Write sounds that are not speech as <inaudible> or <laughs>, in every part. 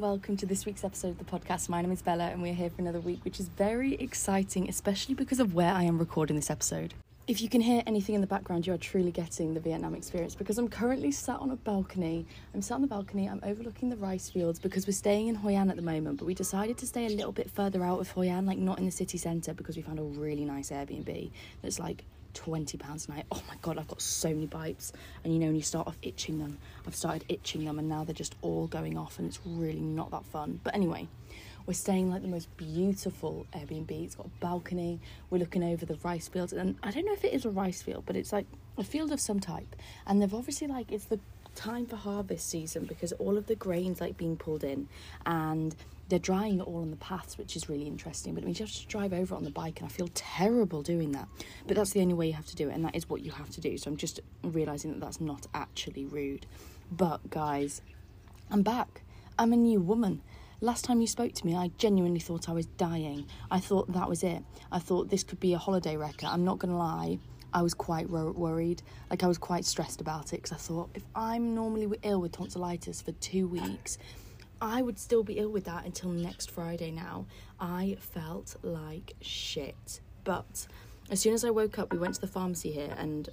welcome to this week's episode of the podcast. My name is Bella, and we're here for another week, which is very exciting, especially because of where I am recording this episode. If you can hear anything in the background, you are truly getting the Vietnam experience because I'm currently sat on a balcony. I'm sat on the balcony, I'm overlooking the rice fields because we're staying in Hoi An at the moment, but we decided to stay a little bit further out of Hoi An, like not in the city centre, because we found a really nice Airbnb that's like twenty pounds a night. Oh my god, I've got so many bites, and you know when you start off itching them, I've started itching them, and now they're just all going off, and it's really not that fun. But anyway, we're staying like the most beautiful Airbnb. It's got a balcony. We're looking over the rice fields, and I don't know if it is a rice field, but it's like a field of some type. And they've obviously like it's the time for harvest season because all of the grains like being pulled in, and they're drying it all on the paths, which is really interesting. But it means you have to drive over on the bike, and I feel terrible doing that. But that's the only way you have to do it, and that is what you have to do. So I'm just realizing that that's not actually rude. But guys, I'm back. I'm a new woman. Last time you spoke to me, I genuinely thought I was dying. I thought that was it. I thought this could be a holiday wrecker. I'm not going to lie. I was quite wor- worried. Like, I was quite stressed about it because I thought if I'm normally ill with tonsillitis for two weeks, I would still be ill with that until next Friday now. I felt like shit. But as soon as I woke up, we went to the pharmacy here and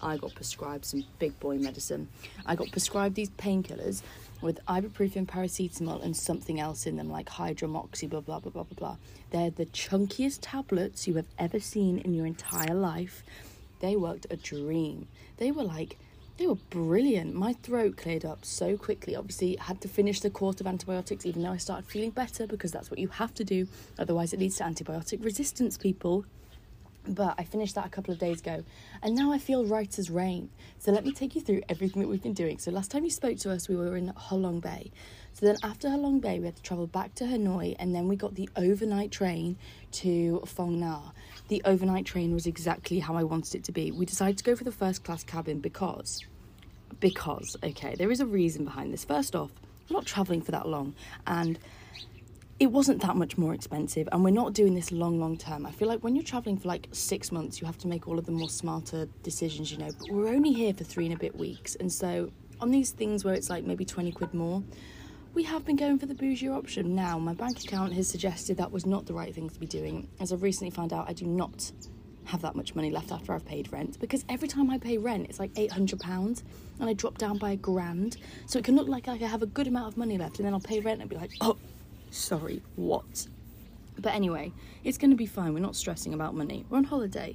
I got prescribed some big boy medicine. I got prescribed these painkillers with ibuprofen, paracetamol, and something else in them, like hydromoxy, blah, blah, blah, blah, blah, blah. They're the chunkiest tablets you have ever seen in your entire life. They worked a dream. They were like, they were brilliant. My throat cleared up so quickly. Obviously, had to finish the course of antibiotics, even though I started feeling better because that's what you have to do. Otherwise, it leads to antibiotic resistance, people. But I finished that a couple of days ago, and now I feel right as rain. So let me take you through everything that we've been doing. So last time you spoke to us, we were in Halong Bay. So then after Halong Bay, we had to travel back to Hanoi, and then we got the overnight train to Phong Nha. The overnight train was exactly how I wanted it to be. We decided to go for the first class cabin because, because okay, there is a reason behind this. First off, we're not traveling for that long, and it wasn't that much more expensive and we're not doing this long long term i feel like when you're traveling for like six months you have to make all of the more smarter decisions you know but we're only here for three and a bit weeks and so on these things where it's like maybe 20 quid more we have been going for the bougie option now my bank account has suggested that was not the right thing to be doing as i've recently found out i do not have that much money left after I've paid rent because every time I pay rent it's like £800 and I drop down by a grand so it can look like, I have a good amount of money left and then I'll pay rent and be like oh sorry, what? But anyway, it's going to be fine. We're not stressing about money. We're on holiday.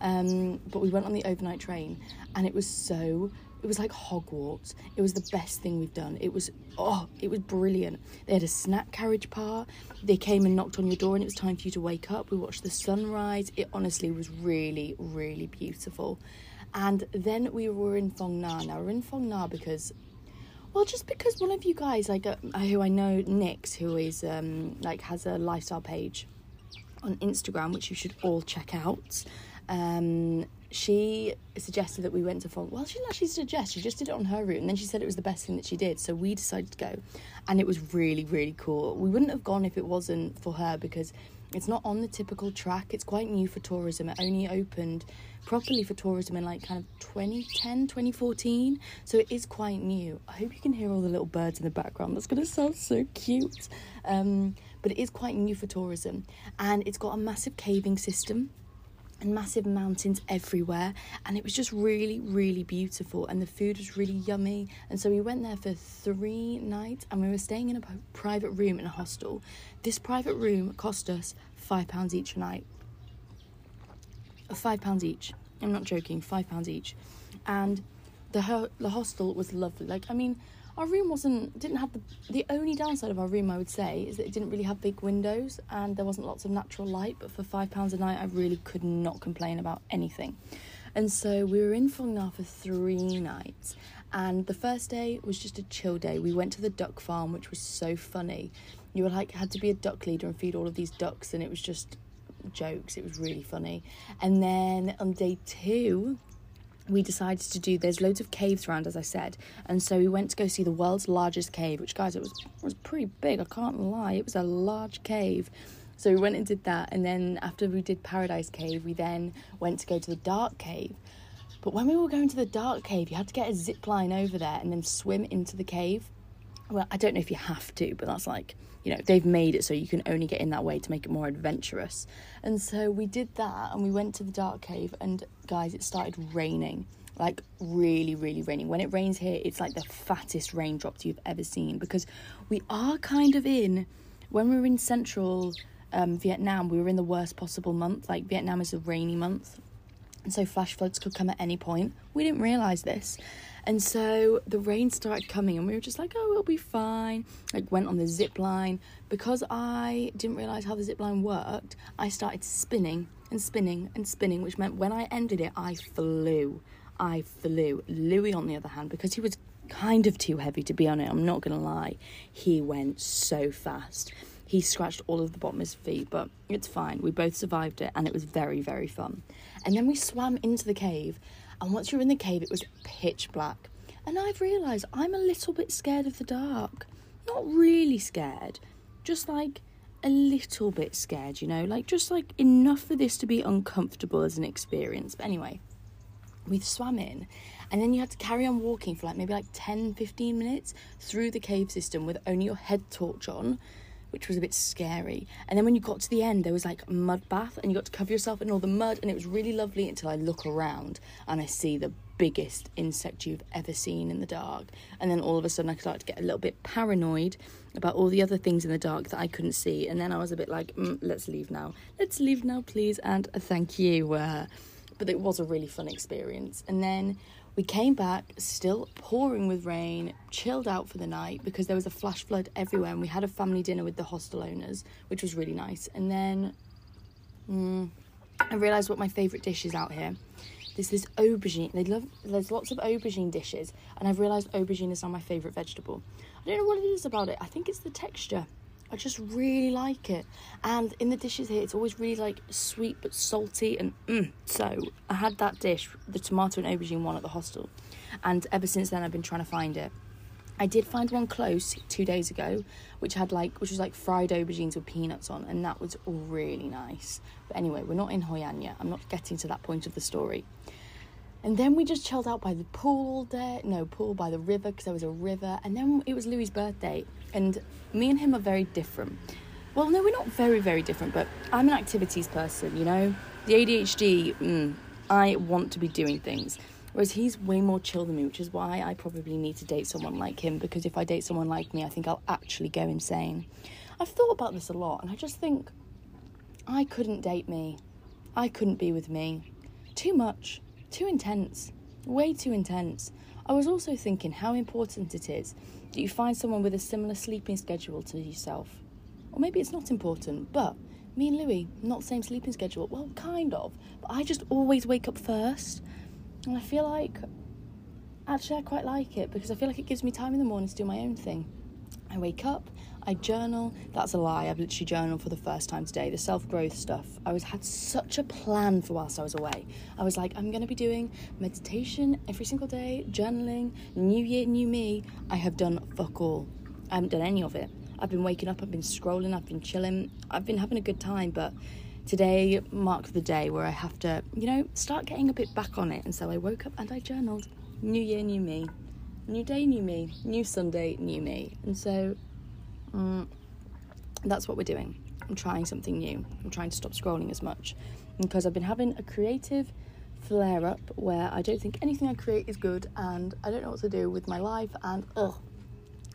Um, but we went on the overnight train and it was so it was like Hogwarts. It was the best thing we've done. It was oh, it was brilliant. They had a snack carriage part. They came and knocked on your door and it was time for you to wake up. We watched the sunrise. It honestly was really, really beautiful. And then we were in Phong Nha. Now we're in Phong Nha because well, just because one of you guys, like uh, who I know, Nix, who is um, like has a lifestyle page on Instagram, which you should all check out. Um, she suggested that we went to Phong. Well, she didn't actually suggest. She just did it on her route, and then she said it was the best thing that she did. So we decided to go, and it was really, really cool. We wouldn't have gone if it wasn't for her because it's not on the typical track. It's quite new for tourism. It only opened properly for tourism in like kind of 2010, 2014. So it is quite new. I hope you can hear all the little birds in the background. That's going to sound so cute. Um, but it is quite new for tourism. And it's got a massive caving system and massive mountains everywhere and it was just really really beautiful and the food was really yummy and so we went there for three nights and we were staying in a private room in a hostel. This private room cost us five pounds each a night. Five pounds each. I'm not joking five pounds each. And the ho- the hostel was lovely. Like i mean our room wasn't didn't have the the only downside of our room I would say is that it didn't really have big windows and there wasn't lots of natural light but for five pounds a night I really could not complain about anything. And so we were in Phong Nha for three nights and the first day was just a chill day. We went to the duck farm which was so funny. You were like had to be a duck leader and feed all of these ducks and it was just jokes. It was really funny. And then on day two we decided to do there's loads of caves around as i said and so we went to go see the world's largest cave which guys it was it was pretty big i can't lie it was a large cave. So we went and did that and then after we did paradise cave we then went to go to the dark cave. But when we were going to the dark cave you had to get a zip line over there and then swim into the cave well, I don't know if you have to, but that's like, you know, they've made it so you can only get in that way to make it more adventurous. And so we did that and we went to the dark cave, and guys, it started raining like really, really raining. When it rains here, it's like the fattest raindrops you've ever seen because we are kind of in, when we were in central um, Vietnam, we were in the worst possible month. Like, Vietnam is a rainy month, and so flash floods could come at any point. We didn't realise this. And so the rain started coming, and we were just like, oh, it'll be fine. Like, went on the zip line. Because I didn't realise how the zip line worked, I started spinning and spinning and spinning, which meant when I ended it, I flew. I flew. Louis, on the other hand, because he was kind of too heavy to be on it, I'm not to lie, he went so fast. He scratched all of the bottom of his feet, but it's fine. We both survived it, and it was very, very fun. And then we swam into the cave, and once you're in the cave, it was pitch black. And I've realised I'm a little bit scared of the dark. Not really scared, just like a little bit scared, you know, like just like enough for this to be uncomfortable as an experience. But anyway, we swam in and then you had to carry on walking for like maybe like 10 15 minutes through the cave system with only your head torch on which was a bit scary. And then when you got to the end there was like mud bath and you got to cover yourself in all the mud and it was really lovely until i look around and i see the biggest insect you've ever seen in the dark. And then all of a sudden i started to get a little bit paranoid about all the other things in the dark that i couldn't see. And then i was a bit like mm, let's leave now. Let's leave now please and thank you uh, but it was a really fun experience. And then we came back, still pouring with rain, chilled out for the night because there was a flash flood everywhere, and we had a family dinner with the hostel owners, which was really nice. And then mm, I realised what my favourite dish is out here. There's this aubergine. They love. There's lots of aubergine dishes, and I've realised aubergine is now my favourite vegetable. I don't know what it is about it. I think it's the texture. I just really like it. And in the dishes here, it's always really like sweet but salty. And mm. so I had that dish, the tomato and aubergine one at the hostel. And ever since then, I've been trying to find it. I did find one close two days ago, which had like, which was like fried aubergines with peanuts on, and that was really nice. But anyway, we're not in Hoi An yet. I'm not getting to that point of the story. And then we just chilled out by the pool all day. No, pool by the river because there was a river. And then it was Louis' birthday. And me and him are very different. Well, no, we're not very, very different, but I'm an activities person, you know? The ADHD, mm, I want to be doing things. Whereas he's way more chill than me, which is why I probably need to date someone like him because if I date someone like me, I think I'll actually go insane. I've thought about this a lot and I just think I couldn't date me. I couldn't be with me. Too much. Too intense. Way too intense. I was also thinking how important it is that you find someone with a similar sleeping schedule to yourself. Or maybe it's not important, but me and Louis, not same sleeping schedule. Well, kind of. But I just always wake up first. And I feel like, actually, I quite like it because I feel like it gives me time in the morning to do my own thing. I wake up, I journal. That's a lie. I've literally journaled for the first time today. The self growth stuff. I was had such a plan for whilst I was away. I was like, I'm gonna be doing meditation every single day, journaling, new year, new me. I have done fuck all. I haven't done any of it. I've been waking up, I've been scrolling, I've been chilling, I've been having a good time, but today marked the day where I have to, you know, start getting a bit back on it. And so I woke up and I journaled. New year, new me. New day, new me. New Sunday, new me. And so Mm, that's what we're doing. I'm trying something new. I'm trying to stop scrolling as much because I've been having a creative flare up where I don't think anything I create is good and I don't know what to do with my life and ugh,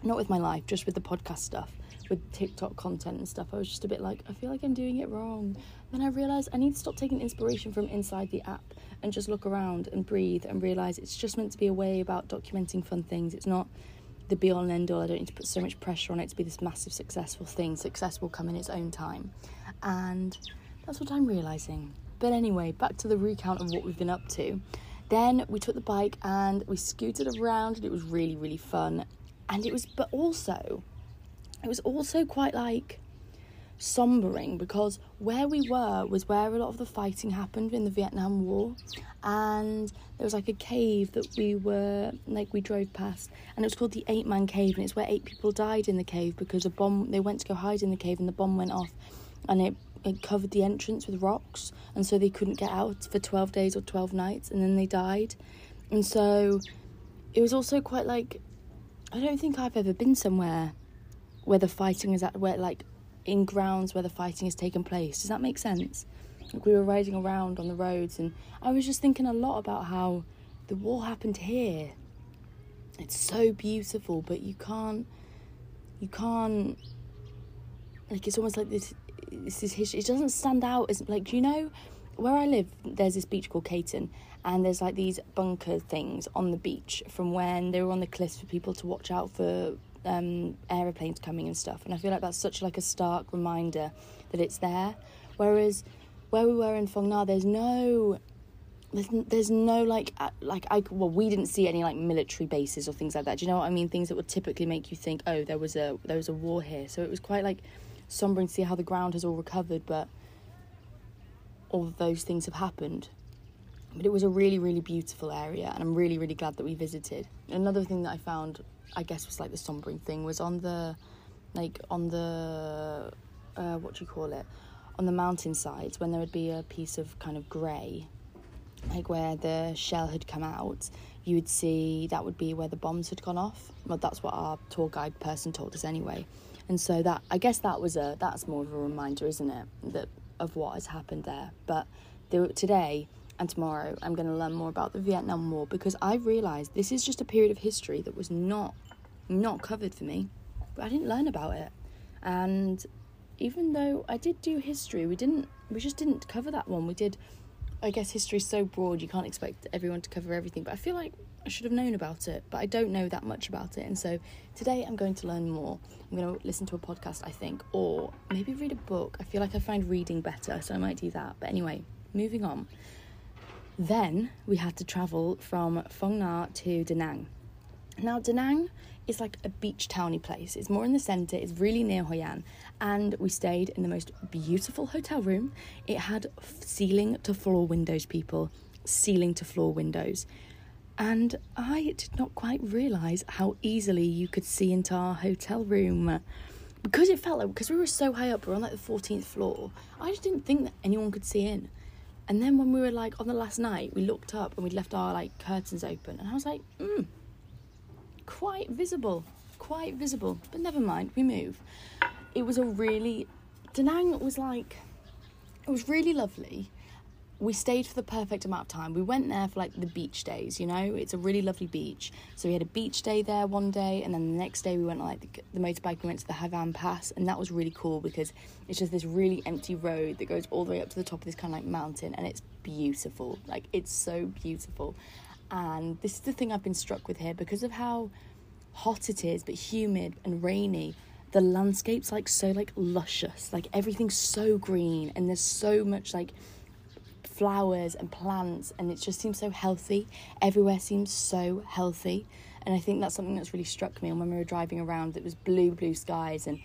not with my life, just with the podcast stuff, with TikTok content and stuff. I was just a bit like, I feel like I'm doing it wrong. Then I realised I need to stop taking inspiration from inside the app and just look around and breathe and realise it's just meant to be a way about documenting fun things. It's not the be all and end all. I don't need to put so much pressure on it to be this massive successful thing. Success will come in its own time. And that's what I'm realizing. But anyway, back to the recount of what we've been up to. Then we took the bike and we scooted around and it was really, really fun. And it was, but also, it was also quite like sombering because where we were was where a lot of the fighting happened in the Vietnam War, and there was like a cave that we were like we drove past, and it was called the Eight Man Cave, and it's where eight people died in the cave because a bomb. They went to go hide in the cave, and the bomb went off, and it it covered the entrance with rocks, and so they couldn't get out for twelve days or twelve nights, and then they died, and so it was also quite like I don't think I've ever been somewhere where the fighting is at where like in grounds where the fighting has taken place. Does that make sense? Like we were riding around on the roads and I was just thinking a lot about how the war happened here. It's so beautiful, but you can't you can't like it's almost like this this is history. It doesn't stand out as like you know where I live. There's this beach called Cayton, and there's like these bunker things on the beach from when they were on the cliffs for people to watch out for um, aeroplanes coming and stuff. And I feel like that's such like a stark reminder that it's there. Whereas where we were in Phong Nha, there's no there's, there's no like like I well we didn't see any like military bases or things like that. Do you know what I mean? Things that would typically make you think, oh, there was a there was a war here. So it was quite like sombering to see how the ground has all recovered, but all of those things have happened. But it was a really really beautiful area, and I'm really really glad that we visited. Another thing that I found, I guess, was like the sombering thing was on the like on the uh, what do you call it on the mountainsides when there would be a piece of kind of grey like where the shell had come out, you would see that would be where the bombs had gone off. Well, that's what our tour guide person told us anyway. And so that I guess that was a that's more of a reminder, isn't it, that of what has happened there. But there, today and tomorrow, I'm going to learn more about the Vietnam War because I've realised this is just a period of history that was not not covered for me. But I didn't learn about it, and even though I did do history, we didn't we just didn't cover that one. We did I guess history is so broad, you can't expect everyone to cover everything. But I feel like I should have known about it, but I don't know that much about it. And so today I'm going to learn more. I'm going to listen to a podcast, I think, or maybe read a book. I feel like I find reading better, so I might do that. But anyway, moving on. Then we had to travel from Phong Nha to Da Nang. Now, Da Nang is like a beach towny place. It's more in the centre, it's really near Hoi An. And we stayed in the most beautiful hotel room. It had ceiling to floor windows, people. Ceiling to floor windows. And I did not quite realise how easily you could see into our hotel room. Because it felt like, because we were so high up, we are on like the 14th floor, I just didn't think that anyone could see in. And then when we were like on the last night, we looked up and we'd left our like curtains open, and I was like, hmm, quite visible, quite visible. But never mind, we move. It was a really, Da Nang was like, it was really lovely. We stayed for the perfect amount of time. We went there for like the beach days, you know. It's a really lovely beach. So we had a beach day there one day, and then the next day we went on like the, the motorbike. We went to the Hai Van Pass, and that was really cool because it's just this really empty road that goes all the way up to the top of this kind of like mountain, and it's beautiful. Like it's so beautiful. And this is the thing I've been struck with here because of how hot it is, but humid and rainy. The landscape's like so like luscious, like everything's so green, and there's so much like flowers and plants, and it just seems so healthy. Everywhere seems so healthy, and I think that's something that's really struck me. And when we were driving around, it was blue, blue skies, and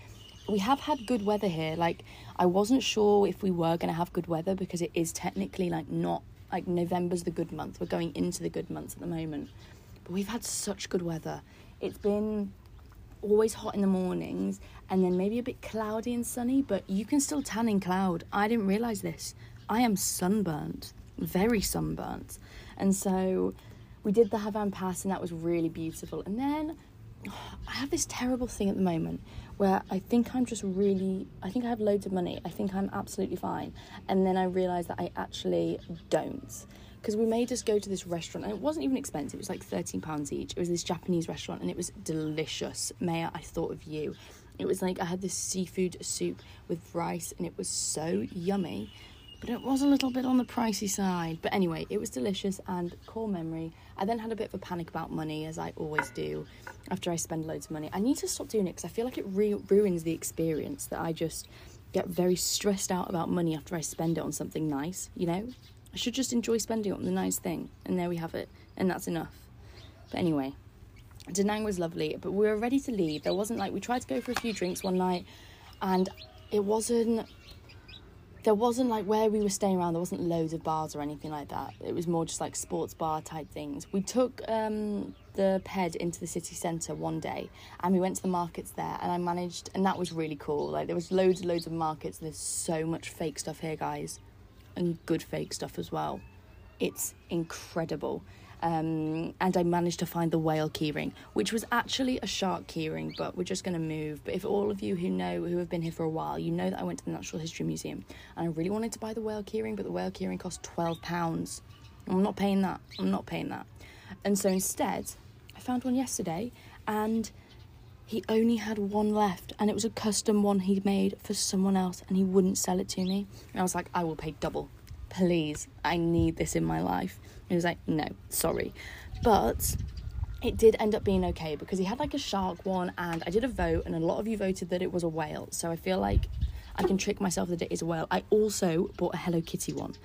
we have had good weather here. Like I wasn't sure if we were going to have good weather because it is technically like not like November's the good month. We're going into the good months at the moment. But we've had such good weather. It's been always hot in the mornings and then maybe a bit cloudy and sunny, but you can still tan in cloud. I didn't realize this. I am sunburnt, very sunburnt. And so we did the Hai Van Pass and that was really beautiful. And then <sighs> I have this terrible thing at the moment where I think I'm just really, I think I have loads of money. I think I'm absolutely fine. And then I realise that I actually don't. Because we made us go to this restaurant and it wasn't even expensive, it was like £13 each. It was this Japanese restaurant and it was delicious. Maya, I thought of you. It was like I had this seafood soup with rice and it was so yummy but it was a little bit on the pricey side. But anyway, it was delicious and core memory. I then had a bit of a panic about money, as I always do after I spend loads of money. I need to stop doing it because I feel like it re- ruins the experience that I just get very stressed out about money after I spend it on something nice, you know? I should just enjoy spending it on the nice thing. And there we have it. And that's enough. But anyway, Da Nang was lovely, but we were ready to leave. There wasn't like, we tried to go for a few drinks one night and it wasn't there wasn't like where we were staying around there wasn't loads of bars or anything like that. It was more just like sports bar type things. We took um, the ped into the city centre one day and we went to the markets there and i managed and that was really cool. Like there was loads and loads of markets. There's so much fake stuff here guys and good fake stuff as well. It's incredible Um, and I managed to find the whale keyring, which was actually a shark keyring, but we're just going to move. But if all of you who know, who have been here for a while, you know that I went to the Natural History Museum and I really wanted to buy the whale keyring, but the whale keyring cost £12. I'm not paying that. I'm not paying that. And so instead, I found one yesterday and he only had one left and it was a custom one he'd made for someone else and he wouldn't sell it to me. And I was like, I will pay double. Please, I need this in my life. And he was like, no, sorry. But it did end up being okay because he had like a shark one and I did a vote and a lot of you voted that it was a whale. So I feel like I can trick myself that it is a whale. I also bought a Hello Kitty one.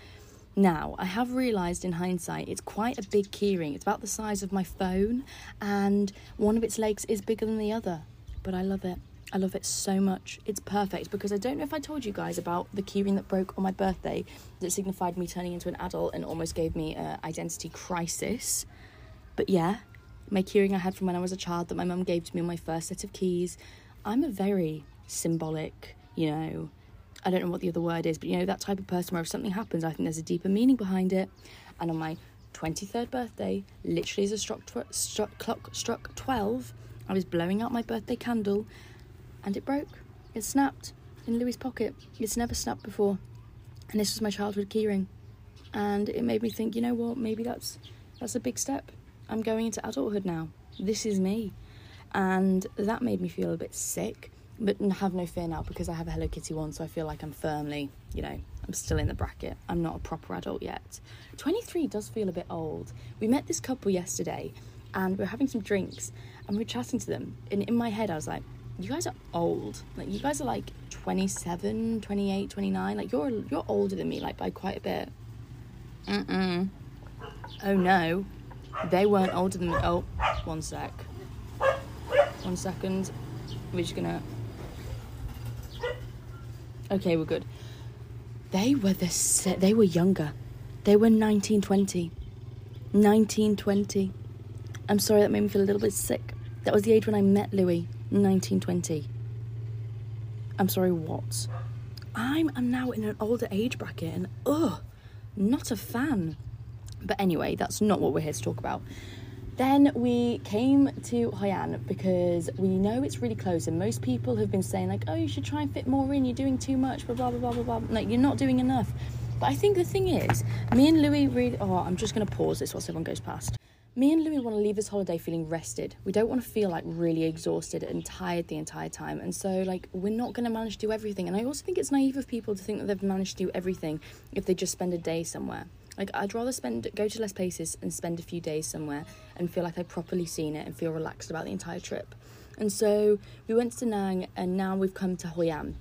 Now, I have realised in hindsight it's quite a big keyring. It's about the size of my phone, and one of its legs is bigger than the other. But I love it. I love it so much. It's perfect because I don't know if I told you guys about the keyring that broke on my birthday that signified me turning into an adult and almost gave me an identity crisis. But yeah, my keyring I had from when I was a child that my mum gave to me on my first set of keys. I'm a very symbolic, you know, I don't know what the other word is, but you know, that type of person where if something happens, I think there's a deeper meaning behind it. And on my 23rd birthday, literally as a struck, tw- struck clock struck 12, I was blowing out my birthday candle and it broke. It snapped in Louis' pocket. It's never snapped before. And this was my childhood keyring. And it made me think, you know what, maybe that's that's a big step. I'm going into adulthood now. This is me. And that made me feel a bit sick but have no fear now because I have a Hello Kitty one, so I feel like I'm firmly, you know, I'm still in the bracket. I'm not a proper adult yet. 23 does feel a bit old. We met this couple yesterday and we are having some drinks and we are chatting to them. And in my head, I was like, you guys are old. Like, you guys are like 27, 28, 29. Like, you're, you're older than me, like, by quite a bit. Mm-mm. Oh no. They weren't older than me. Oh, one sec. One second. We're just gonna Okay, we're good. They were the se- they were younger. They were 1920. 1920. I'm sorry that made me feel a little bit sick. That was the age when I met Louis, 1920. I'm sorry, what? I'm, I'm now in an older age bracket and ugh, not a fan. But anyway, that's not what we're here to talk about. Then we came to Hoi An because we know it's really close, and most people have been saying, like, oh, you should try and fit more in, you're doing too much, blah, blah, blah, blah, blah. Like, you're not doing enough. But I think the thing is, me and Louis really. Oh, I'm just going to pause this whilst everyone goes past. Me and Louis want to leave this holiday feeling rested. We don't want to feel like really exhausted and tired the entire time. And so, like, we're not going to manage to do everything. And I also think it's naive of people to think that they've managed to do everything if they just spend a day somewhere. Like I'd rather spend go to less places and spend a few days somewhere and feel like I've properly seen it and feel relaxed about the entire trip. And so we went to Da Nang and now we've come to Hoi An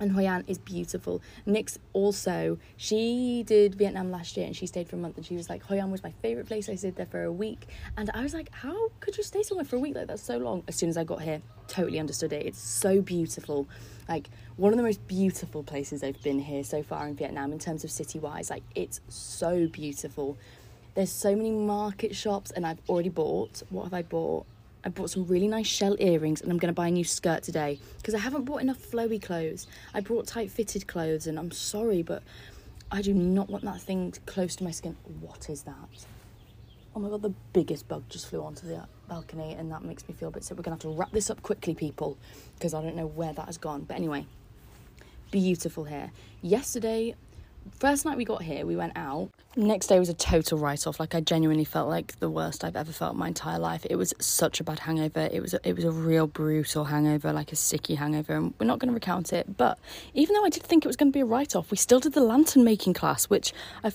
and Hoi An is beautiful. Nix also, she did Vietnam last year and she stayed for a month and she was like, Hoi An was my favourite place. I stayed there for a week. And I was like, how could you stay somewhere for a week like that's so long? As soon as I got here, totally understood it. It's so beautiful. Like, one of the most beautiful places I've been here so far in Vietnam in terms of city wise. Like, it's so beautiful. There's so many market shops and I've already bought. What have I bought? I bought some really nice shell earrings and I'm going to buy a new skirt today because I haven't bought enough flowy clothes. I brought tight fitted clothes and I'm sorry, but I do not want that thing close to my skin. What is that? Oh my god, the biggest bug just flew onto the balcony and that makes me feel a bit sick. We're going to have to wrap this up quickly, people, because I don't know where that has gone. But anyway, beautiful hair. Yesterday, first night we got here, we went out. Next day was a total write off. Like I genuinely felt like the worst I've ever felt in my entire life. It was such a bad hangover. It was a, it was a real brutal hangover, like a sticky hangover. And we're not going to recount it. But even though I did think it was going to be a write off, we still did the lantern making class, which I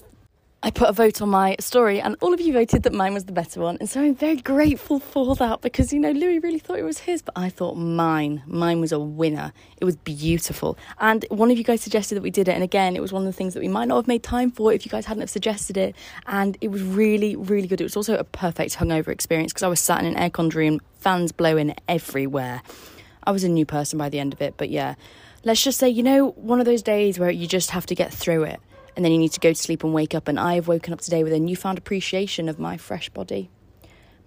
I put a vote on my story, and all of you voted that mine was the better one. And so I'm very grateful for that because, you know, Louis really thought it was his, but I thought mine, mine was a winner. It was beautiful. And one of you guys suggested that we did it. And again, it was one of the things that we might not have made time for if you guys hadn't have suggested it. And it was really, really good. It was also a perfect hungover experience because I was sat in an aircon room, fans blowing everywhere. I was a new person by the end of it, but yeah. Let's just say, you know, one of those days where you just have to get through it and then you need to go to sleep and wake up. And I have woken up today with a newfound appreciation of my fresh body,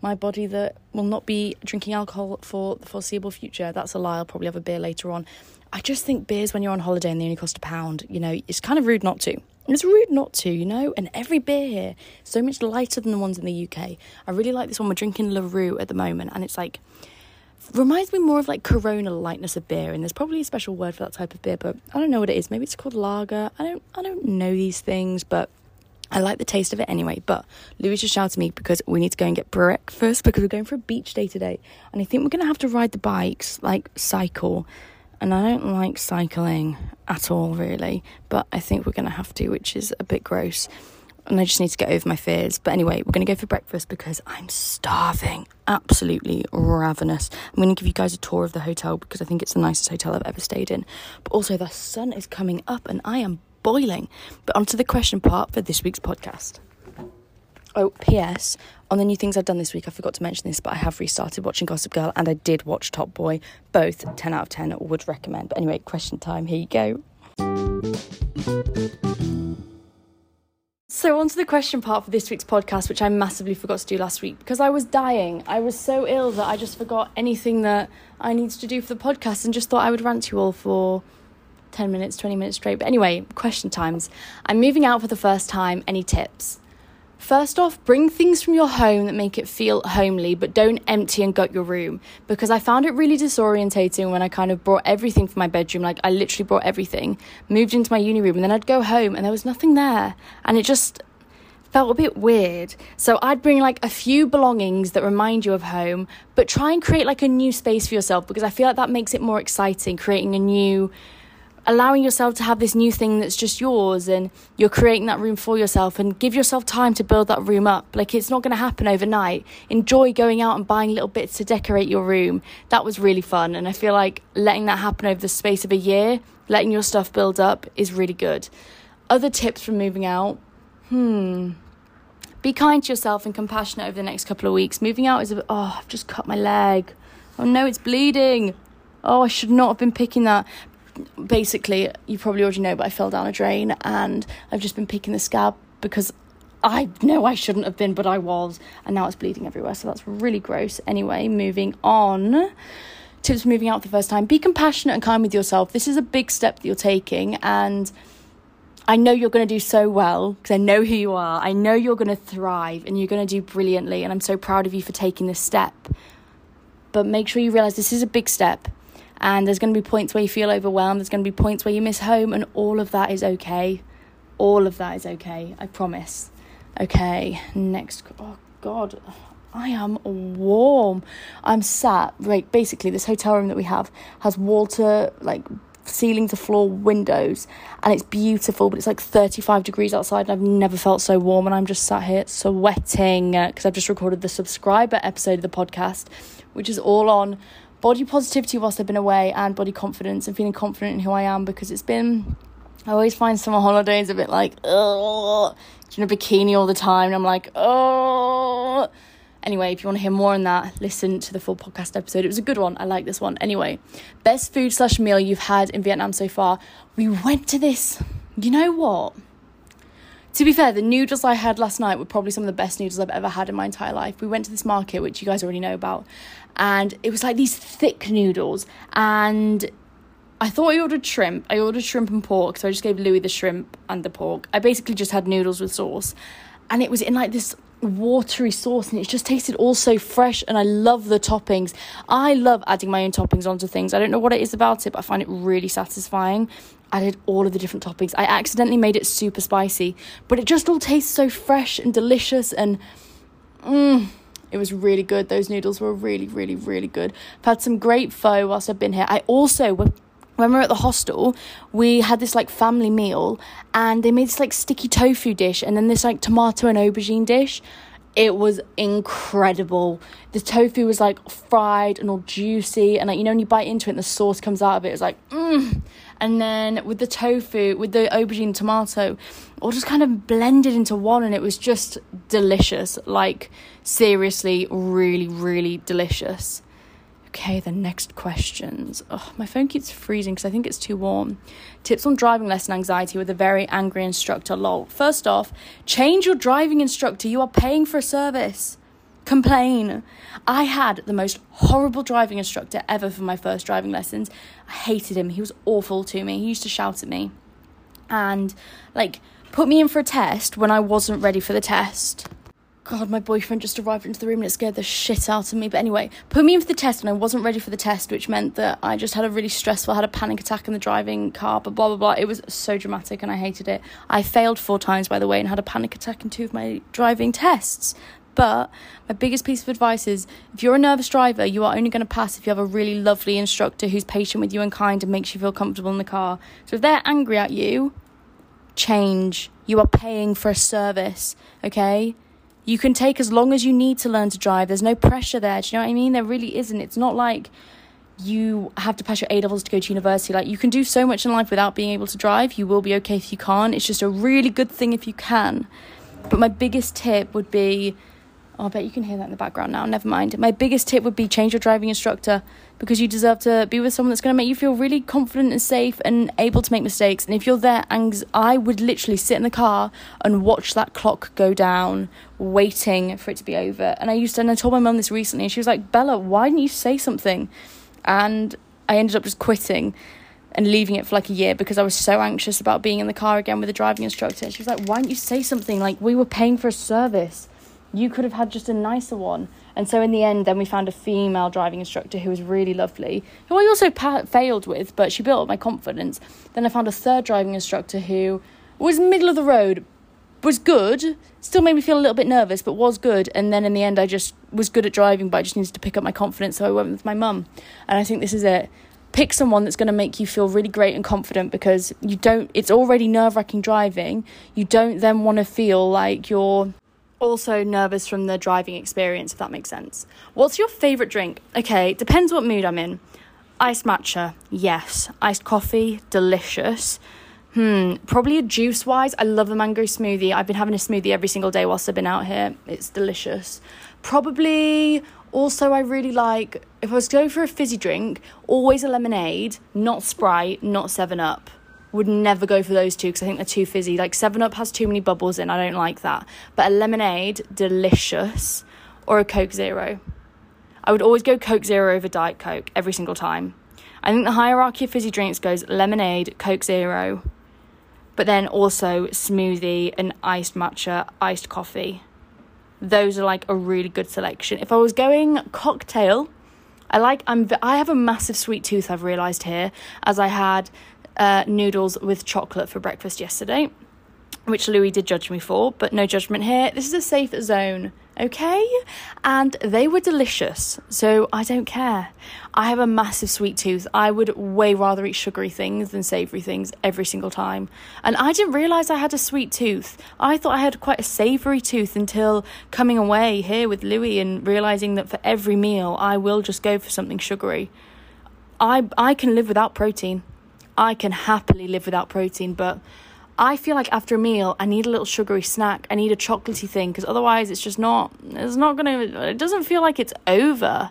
my body that will not be drinking alcohol for the foreseeable future. That's a lie. I'll probably have a beer later on. I just think beers when you're on holiday and they only cost a pound, you know, it's kind of rude not to. It's rude not to, you know, and every beer here so much lighter than the ones in the UK. I really like this one. We're drinking Larue at the moment, and it's like reminds me more of like Corona lightness of beer, and there's probably a special word for that type of beer, but I don't know what it is. Maybe it's called lager. I don't I don't know these things, but I like the taste of it anyway. But Louis just shouted at me because we need to go and get breakfast because we're going for a beach day today, and I think we're gonna have to ride the bikes, like cycle. And I don't like cycling at all, really, but I think we're gonna have to, which is a bit gross and I just need to get over my fears. But anyway, we're going to go for breakfast because I'm starving, absolutely ravenous. I'm going to give you guys a tour of the hotel because I think it's the nicest hotel I've ever stayed in. But also, the sun is coming up and I am boiling. But onto the question part for this week's podcast. Oh, P.S. On the new things I've done this week, I forgot to mention this, but I have restarted watching Gossip Girl and I did watch Top Boy. Both 10 out of 10 would recommend. But anyway, question time. Here you go. So, on to the question part for this week's podcast, which I massively forgot to do last week because I was dying. I was so ill that I just forgot anything that I needed to do for the podcast and just thought I would rant to you all for 10 minutes, 20 minutes straight. But anyway, question times. I'm moving out for the first time. Any tips? First off, bring things from your home that make it feel homely, but don't empty and gut your room because I found it really disorientating when I kind of brought everything from my bedroom. Like, I literally brought everything, moved into my uni room, and then I'd go home and there was nothing there. And it just felt a bit weird. So I'd bring like a few belongings that remind you of home, but try and create like a new space for yourself because I feel like that makes it more exciting, creating a new allowing yourself to have this new thing that's just yours and you're creating that room for yourself and give yourself time to build that room up. Like it's not going to happen overnight. Enjoy going out and buying little bits to decorate your room. That was really fun. And I feel like letting that happen over the space of a year, letting your stuff build up is really good. Other tips from moving out. Hmm. Be kind to yourself and compassionate over the next couple of weeks. Moving out is a oh, I've just cut my leg. Oh no, it's bleeding. Oh, I should not have been picking that basically, you probably already know, but I fell down a drain and I've just been picking the scab because I know I shouldn't have been, but I was, and now it's bleeding everywhere. So that's really gross. Anyway, moving on. Tips for moving out for the first time be compassionate and kind with yourself. This is a big step that you're taking, and I know you're going to do so well because I know who you are. I know you're going to thrive and you're going to do brilliantly, and I'm so proud of you for taking this step. But make sure you realize this is a big step and there's going to be points where you feel overwhelmed, there's going to be points where you miss home, and all of that is okay. All of that is okay, I promise. Okay, next. Oh, God. I am warm. I'm sat, right, basically, this hotel room that we have has water, like, ceiling to floor windows and it's beautiful but it's like 35 degrees outside and I've never felt so warm and I'm just sat here sweating because uh, I've just recorded the subscriber episode of the podcast which is all on body positivity whilst I've been away and body confidence and feeling confident in who I am because it's been I always find summer holidays a bit like oh in a bikini all the time and I'm like oh anyway if you want to hear more on that listen to the full podcast episode. It was a good one. I like this one. Anyway best food slash meal you've had in Vietnam so far. We went to this you know what? To be fair, the noodles I had last night were probably some of the best noodles I've ever had in my entire life. We went to this market, which you guys already know about, and it was like these thick noodles. And I thought I ordered shrimp. I ordered shrimp and pork, so I just gave Louis the shrimp and the pork. I basically just had noodles with sauce, and it was in like this watery sauce and it just tasted all so fresh and I love the toppings. I love adding my own toppings onto things. I don't know what it is about it, but I find it really satisfying. I added all of the different toppings. I accidentally made it super spicy, but it just all tastes so fresh and delicious and mmm it was really good. Those noodles were really, really, really good. I've had some great pho whilst I've been here. I also, when we were at the hostel, we had this like family meal and they made this like sticky tofu dish and then this like tomato and aubergine dish. It was incredible. The tofu was like fried and all juicy, and like you know when you bite into it and the sauce comes out of it, it's like mmm and then with the tofu, with the aubergine tomato, all just kind of blended into one, and it was just delicious. Like, seriously, really, really delicious. Okay, the next questions. Oh, my phone keeps freezing because I think it's too warm. Tips on driving lesson anxiety with a very angry instructor. Lol. First off, change your driving instructor. You are paying for a service. Complain. I had the most horrible driving instructor ever for my first driving lessons. I hated him. He was awful to me. He used to shout at me and like put me in for a test when I wasn't ready for the test. God, my boyfriend just arrived into the room and it scared the shit out of me. But anyway, put me in for the test and I wasn't ready for the test, which meant that I just had a really stressful, I had a panic attack in the driving car, but blah, blah, blah. It was so dramatic and I hated it. I failed four times, by the way, and had a panic attack in two of my driving tests. But my biggest piece of advice is if you're a nervous driver, you are only going to pass if you have a really lovely instructor who's patient with you and kind and makes you feel comfortable in the car. So if they're angry at you, change. You are paying for a service, okay? You can take as long as you need to learn to drive. There's no pressure there. Do you know what I mean? There really isn't. It's not like you have to pass your A levels to go to university. Like you can do so much in life without being able to drive. You will be okay if you can't. It's just a really good thing if you can. But my biggest tip would be Oh, I bet you can hear that in the background now. Never mind. My biggest tip would be change your driving instructor because you deserve to be with someone that's going to make you feel really confident and safe and able to make mistakes. And if you're there, I would literally sit in the car and watch that clock go down, waiting for it to be over. And I used to, and I told my mum this recently, and she was like, Bella, why didn't you say something? And I ended up just quitting and leaving it for like a year because I was so anxious about being in the car again with a driving instructor. And She was like, why didn't you say something? Like, we were paying for a service you could have had just a nicer one. And so in the end, then we found a female driving instructor who was really lovely, who I also pa- failed with, but she built up my confidence. Then I found a third driving instructor who was middle of the road, was good, still made me feel a little bit nervous, but was good. And then in the end, I just was good at driving, but I just needed to pick up my confidence, so I went with my mum. And I think this is it. Pick someone that's going to make you feel really great and confident because you don't, it's already nerve wracking driving. You don't then want to feel like you're also nervous from the driving experience, if that makes sense. What's your favourite drink? Okay, depends what mood I'm in. Iced matcha, yes. Iced coffee, delicious. Hmm, probably a juice wise. I love a mango smoothie. I've been having a smoothie every single day whilst I've been out here. It's delicious. Probably also, I really like, if I was going for a fizzy drink, always a lemonade, not Sprite, not 7 Up would never go for those two because I think they're too fizzy. Like Seven Up has too many bubbles in. I don't like that. But a lemonade, delicious, or a Coke Zero. I would always go Coke Zero over Diet Coke every single time. I think the hierarchy of fizzy drinks goes lemonade, Coke Zero, but then also smoothie and iced matcha, iced coffee. Those are like a really good selection. If I was going cocktail, I like I'm I have a massive sweet tooth I've realized here as I had uh, noodles with chocolate for breakfast yesterday, which Louis did judge me for, but no judgment here. This is a safe zone, okay? And they were delicious, so I don't care. I have a massive sweet tooth. I would way rather eat sugary things than savoury things every single time. And I didn't realise I had a sweet tooth. I thought I had quite a savoury tooth until coming away here with Louis and realising that for every meal I will just go for something sugary. I I can live without protein. I can happily live without protein, but I feel like after a meal, I need a little sugary snack. I need a chocolatey thing because otherwise, it's just not. It's not gonna. It doesn't feel like it's over.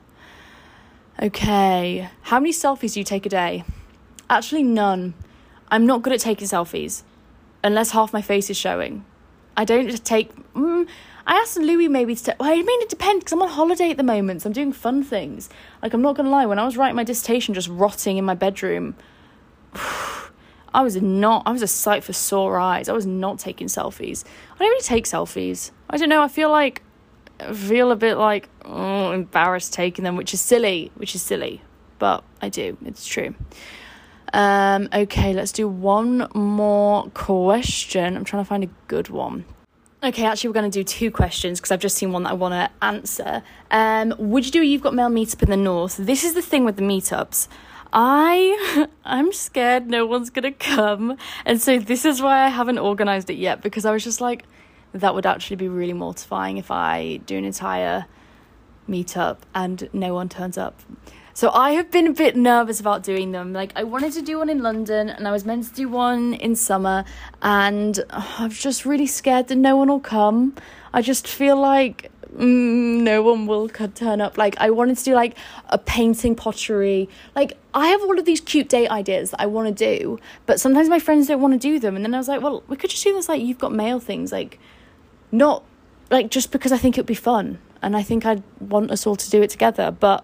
Okay, how many selfies do you take a day? Actually, none. I'm not good at taking selfies, unless half my face is showing. I don't take. Mm, I asked Louis maybe to. Well, I mean, it depends because I'm on holiday at the moment, so I'm doing fun things. Like I'm not gonna lie, when I was writing my dissertation, just rotting in my bedroom I was not, I was a sight for sore eyes. I was not taking selfies. I don't really take selfies. I don't know, I feel like, I feel a bit like, oh, embarrassed taking them, which is silly, which is silly. But I do, it's true. Um, okay, let's do one more question. I'm trying to find a good one. Okay, actually, we're going to do two questions because I've just seen one that I want to answer. Um, would you do a You've Got Mail meetup in the North? This is the thing with the meetups. I <laughs> I'm scared no one's gonna come, and so this is why I haven't organized it yet because I was just like, that would actually be really mortifying if I do an entire meetup and no one turns up. So I have been a bit nervous about doing them. Like I wanted to do one in London and I was meant to do one in summer and <sighs> I'm just really scared that no one will come. I just feel like mm, no one will turn up. Like, I wanted to do like a painting pottery. Like, I have all of these cute date ideas that I want to do, but sometimes my friends don't want to do them. And then I was like, well, we could just do this like you've got mail things, like, not like just because I think it would be fun. and I think I'd want us all to do it together. But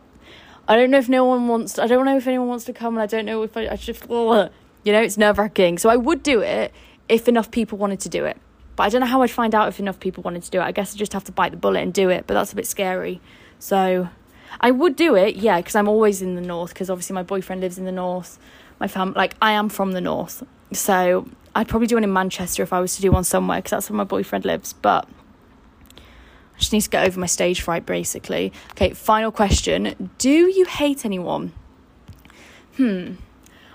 I don't know if no one wants. To, I don't know if anyone wants to come, and I don't know if I, I should. <laughs> You know, it's nerve wracking. So I would do it if enough people wanted to do it. But I don't know how I'd find out if enough people wanted to do it. I guess I just have to bite the bullet and do it. But that's a bit scary. So I would do it, yeah, because I'm always in the north. Because obviously my boyfriend lives in the north. My fam, like I am from the north, so I'd probably do one in Manchester if I was to do one somewhere because that's where my boyfriend lives. But I just need to get over my stage fright, basically. Okay, final question: Do you hate anyone? Hmm,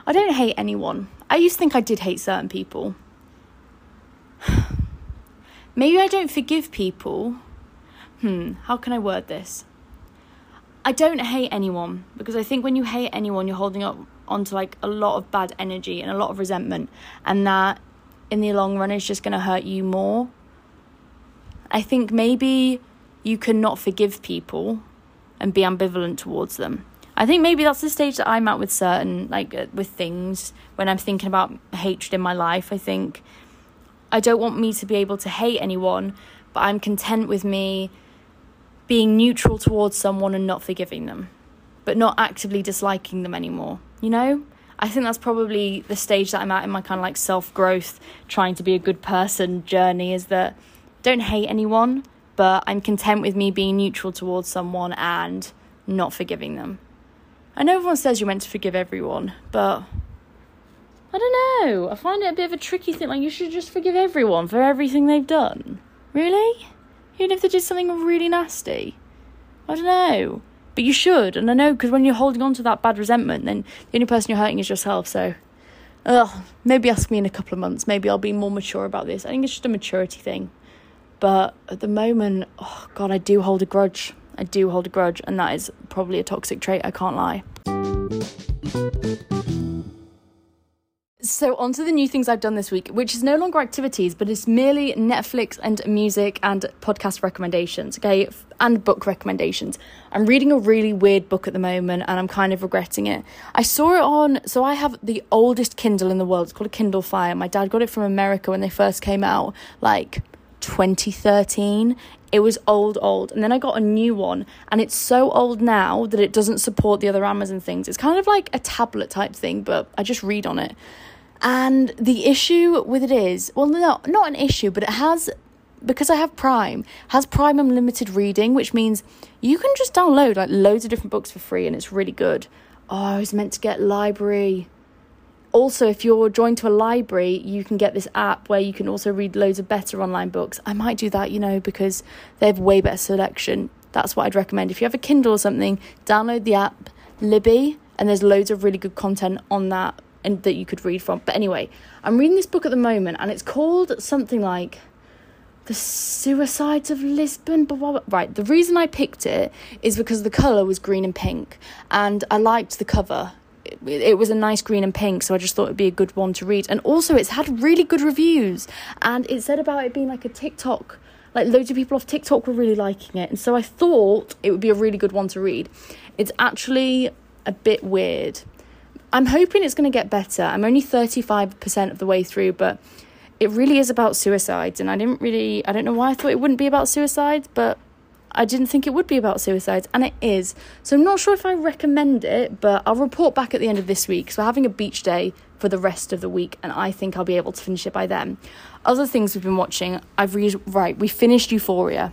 I don't hate anyone. I used to think I did hate certain people. <sighs> Maybe I don't forgive people. Hmm, how can I word this? I don't hate anyone because I think when you hate anyone, you're holding up onto like a lot of bad energy and a lot of resentment, and that in the long run is just going to hurt you more. I think maybe you cannot forgive people and be ambivalent towards them. I think maybe that's the stage that I'm at with certain, like uh, with things, when I'm thinking about hatred in my life. I think I don't want me to be able to hate anyone, but I'm content with me being neutral towards someone and not forgiving them, but not actively disliking them anymore. You know? I think that's probably the stage that I'm at in my kind of like self growth, trying to be a good person journey is that don't hate anyone, but I'm content with me being neutral towards someone and not forgiving them. I know everyone says you're meant to forgive everyone, but I don't know. I find it a bit of a tricky thing. Like, you should just forgive everyone for everything they've done. Really? Even if they did something really nasty. I don't know. But you should. And I know because when you're holding on to that bad resentment, then the only person you're hurting is yourself. So, ugh, maybe ask me in a couple of months. Maybe I'll be more mature about this. I think it's just a maturity thing. But at the moment, oh God, I do hold a grudge. I do hold a grudge. And that is probably a toxic trait. I can't lie. So, on to the new things I've done this week, which is no longer activities, but it's merely Netflix and music and podcast recommendations, okay, and book recommendations. I'm reading a really weird book at the moment and I'm kind of regretting it. I saw it on, so I have the oldest Kindle in the world. It's called a Kindle Fire. My dad got it from America when they first came out, like 2013. It was old, old. And then I got a new one, and it's so old now that it doesn't support the other Amazon things. It's kind of like a tablet type thing, but I just read on it. And the issue with it is, well, no, not an issue, but it has, because I have Prime, has Prime Unlimited reading, which means you can just download like loads of different books for free and it's really good. Oh, I was meant to get library. Also, if you're joined to a library, you can get this app where you can also read loads of better online books. I might do that, you know, because they have way better selection. That's what I'd recommend. If you have a Kindle or something, download the app Libby, and there's loads of really good content on that and that you could read from. But anyway, I'm reading this book at the moment and it's called something like The Suicides of Lisbon. Blah, blah, blah. Right, the reason I picked it is because the colour was green and pink and I liked the cover. It, it was a nice green and pink, so I just thought it'd be a good one to read. And also, it's had really good reviews, and it said about it being like a TikTok like loads of people off TikTok were really liking it. And so I thought it would be a really good one to read. It's actually a bit weird I'm hoping it's going to get better. I'm only 35% of the way through, but it really is about suicides. And I didn't really, I don't know why I thought it wouldn't be about suicides, but I didn't think it would be about suicides, and it is. So I'm not sure if I recommend it, but I'll report back at the end of this week. So we're having a beach day for the rest of the week, and I think I'll be able to finish it by then. Other things we've been watching, I've read, right, we finished Euphoria.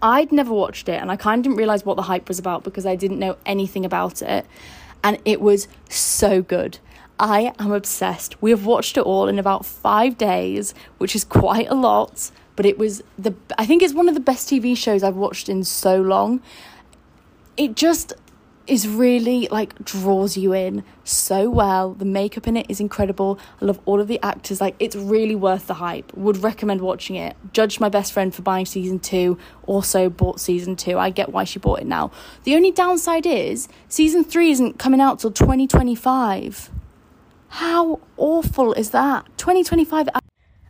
I'd never watched it, and I kind of didn't realize what the hype was about because I didn't know anything about it and it was so good. I am obsessed. We have watched it all in about five days, which is quite a lot, but it was the I think it's one of the best TV shows I've watched in so long. It just is really like draws you in so well. The makeup in it is incredible. I love all of the actors. Like it's really worth the hype. Would recommend watching it. Judged my best friend for buying season 2, also bought season 2. I get why she bought it now. The only downside is season 3 isn't coming out till 2025. How awful is that? 2025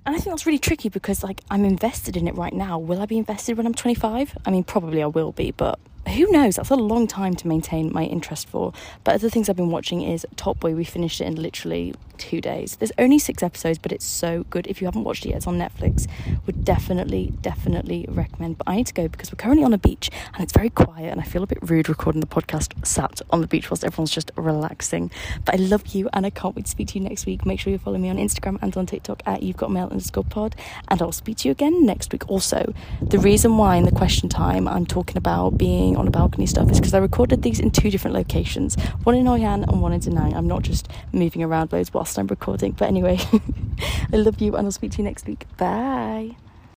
and I think that's really tricky because like I'm invested in it right now. Will I be invested when I'm 25? I mean, probably I will be, but who knows? That's a long time to maintain my interest for. But other things I've been watching is Top Boy. We finished it in literally two days. There's only six episodes, but it's so good. If you haven't watched it yet, it's on Netflix. Would definitely, definitely recommend. But I need to go because we're currently on a beach and it's very quiet, and I feel a bit rude recording the podcast sat on the beach whilst everyone's just relaxing. But I love you, and I can't wait to speak to you next week. Make sure you follow me on Instagram and on TikTok at You've Got Mail underscore pod, and I'll speak to you again next week. Also, the reason why in the question time I'm talking about being on a balcony stuff is because I recorded these in two different locations one in Hoi An and one in Danang. I'm not just moving around loads whilst I'm recording. But anyway, <laughs> I love you and I'll speak to you next week. Bye.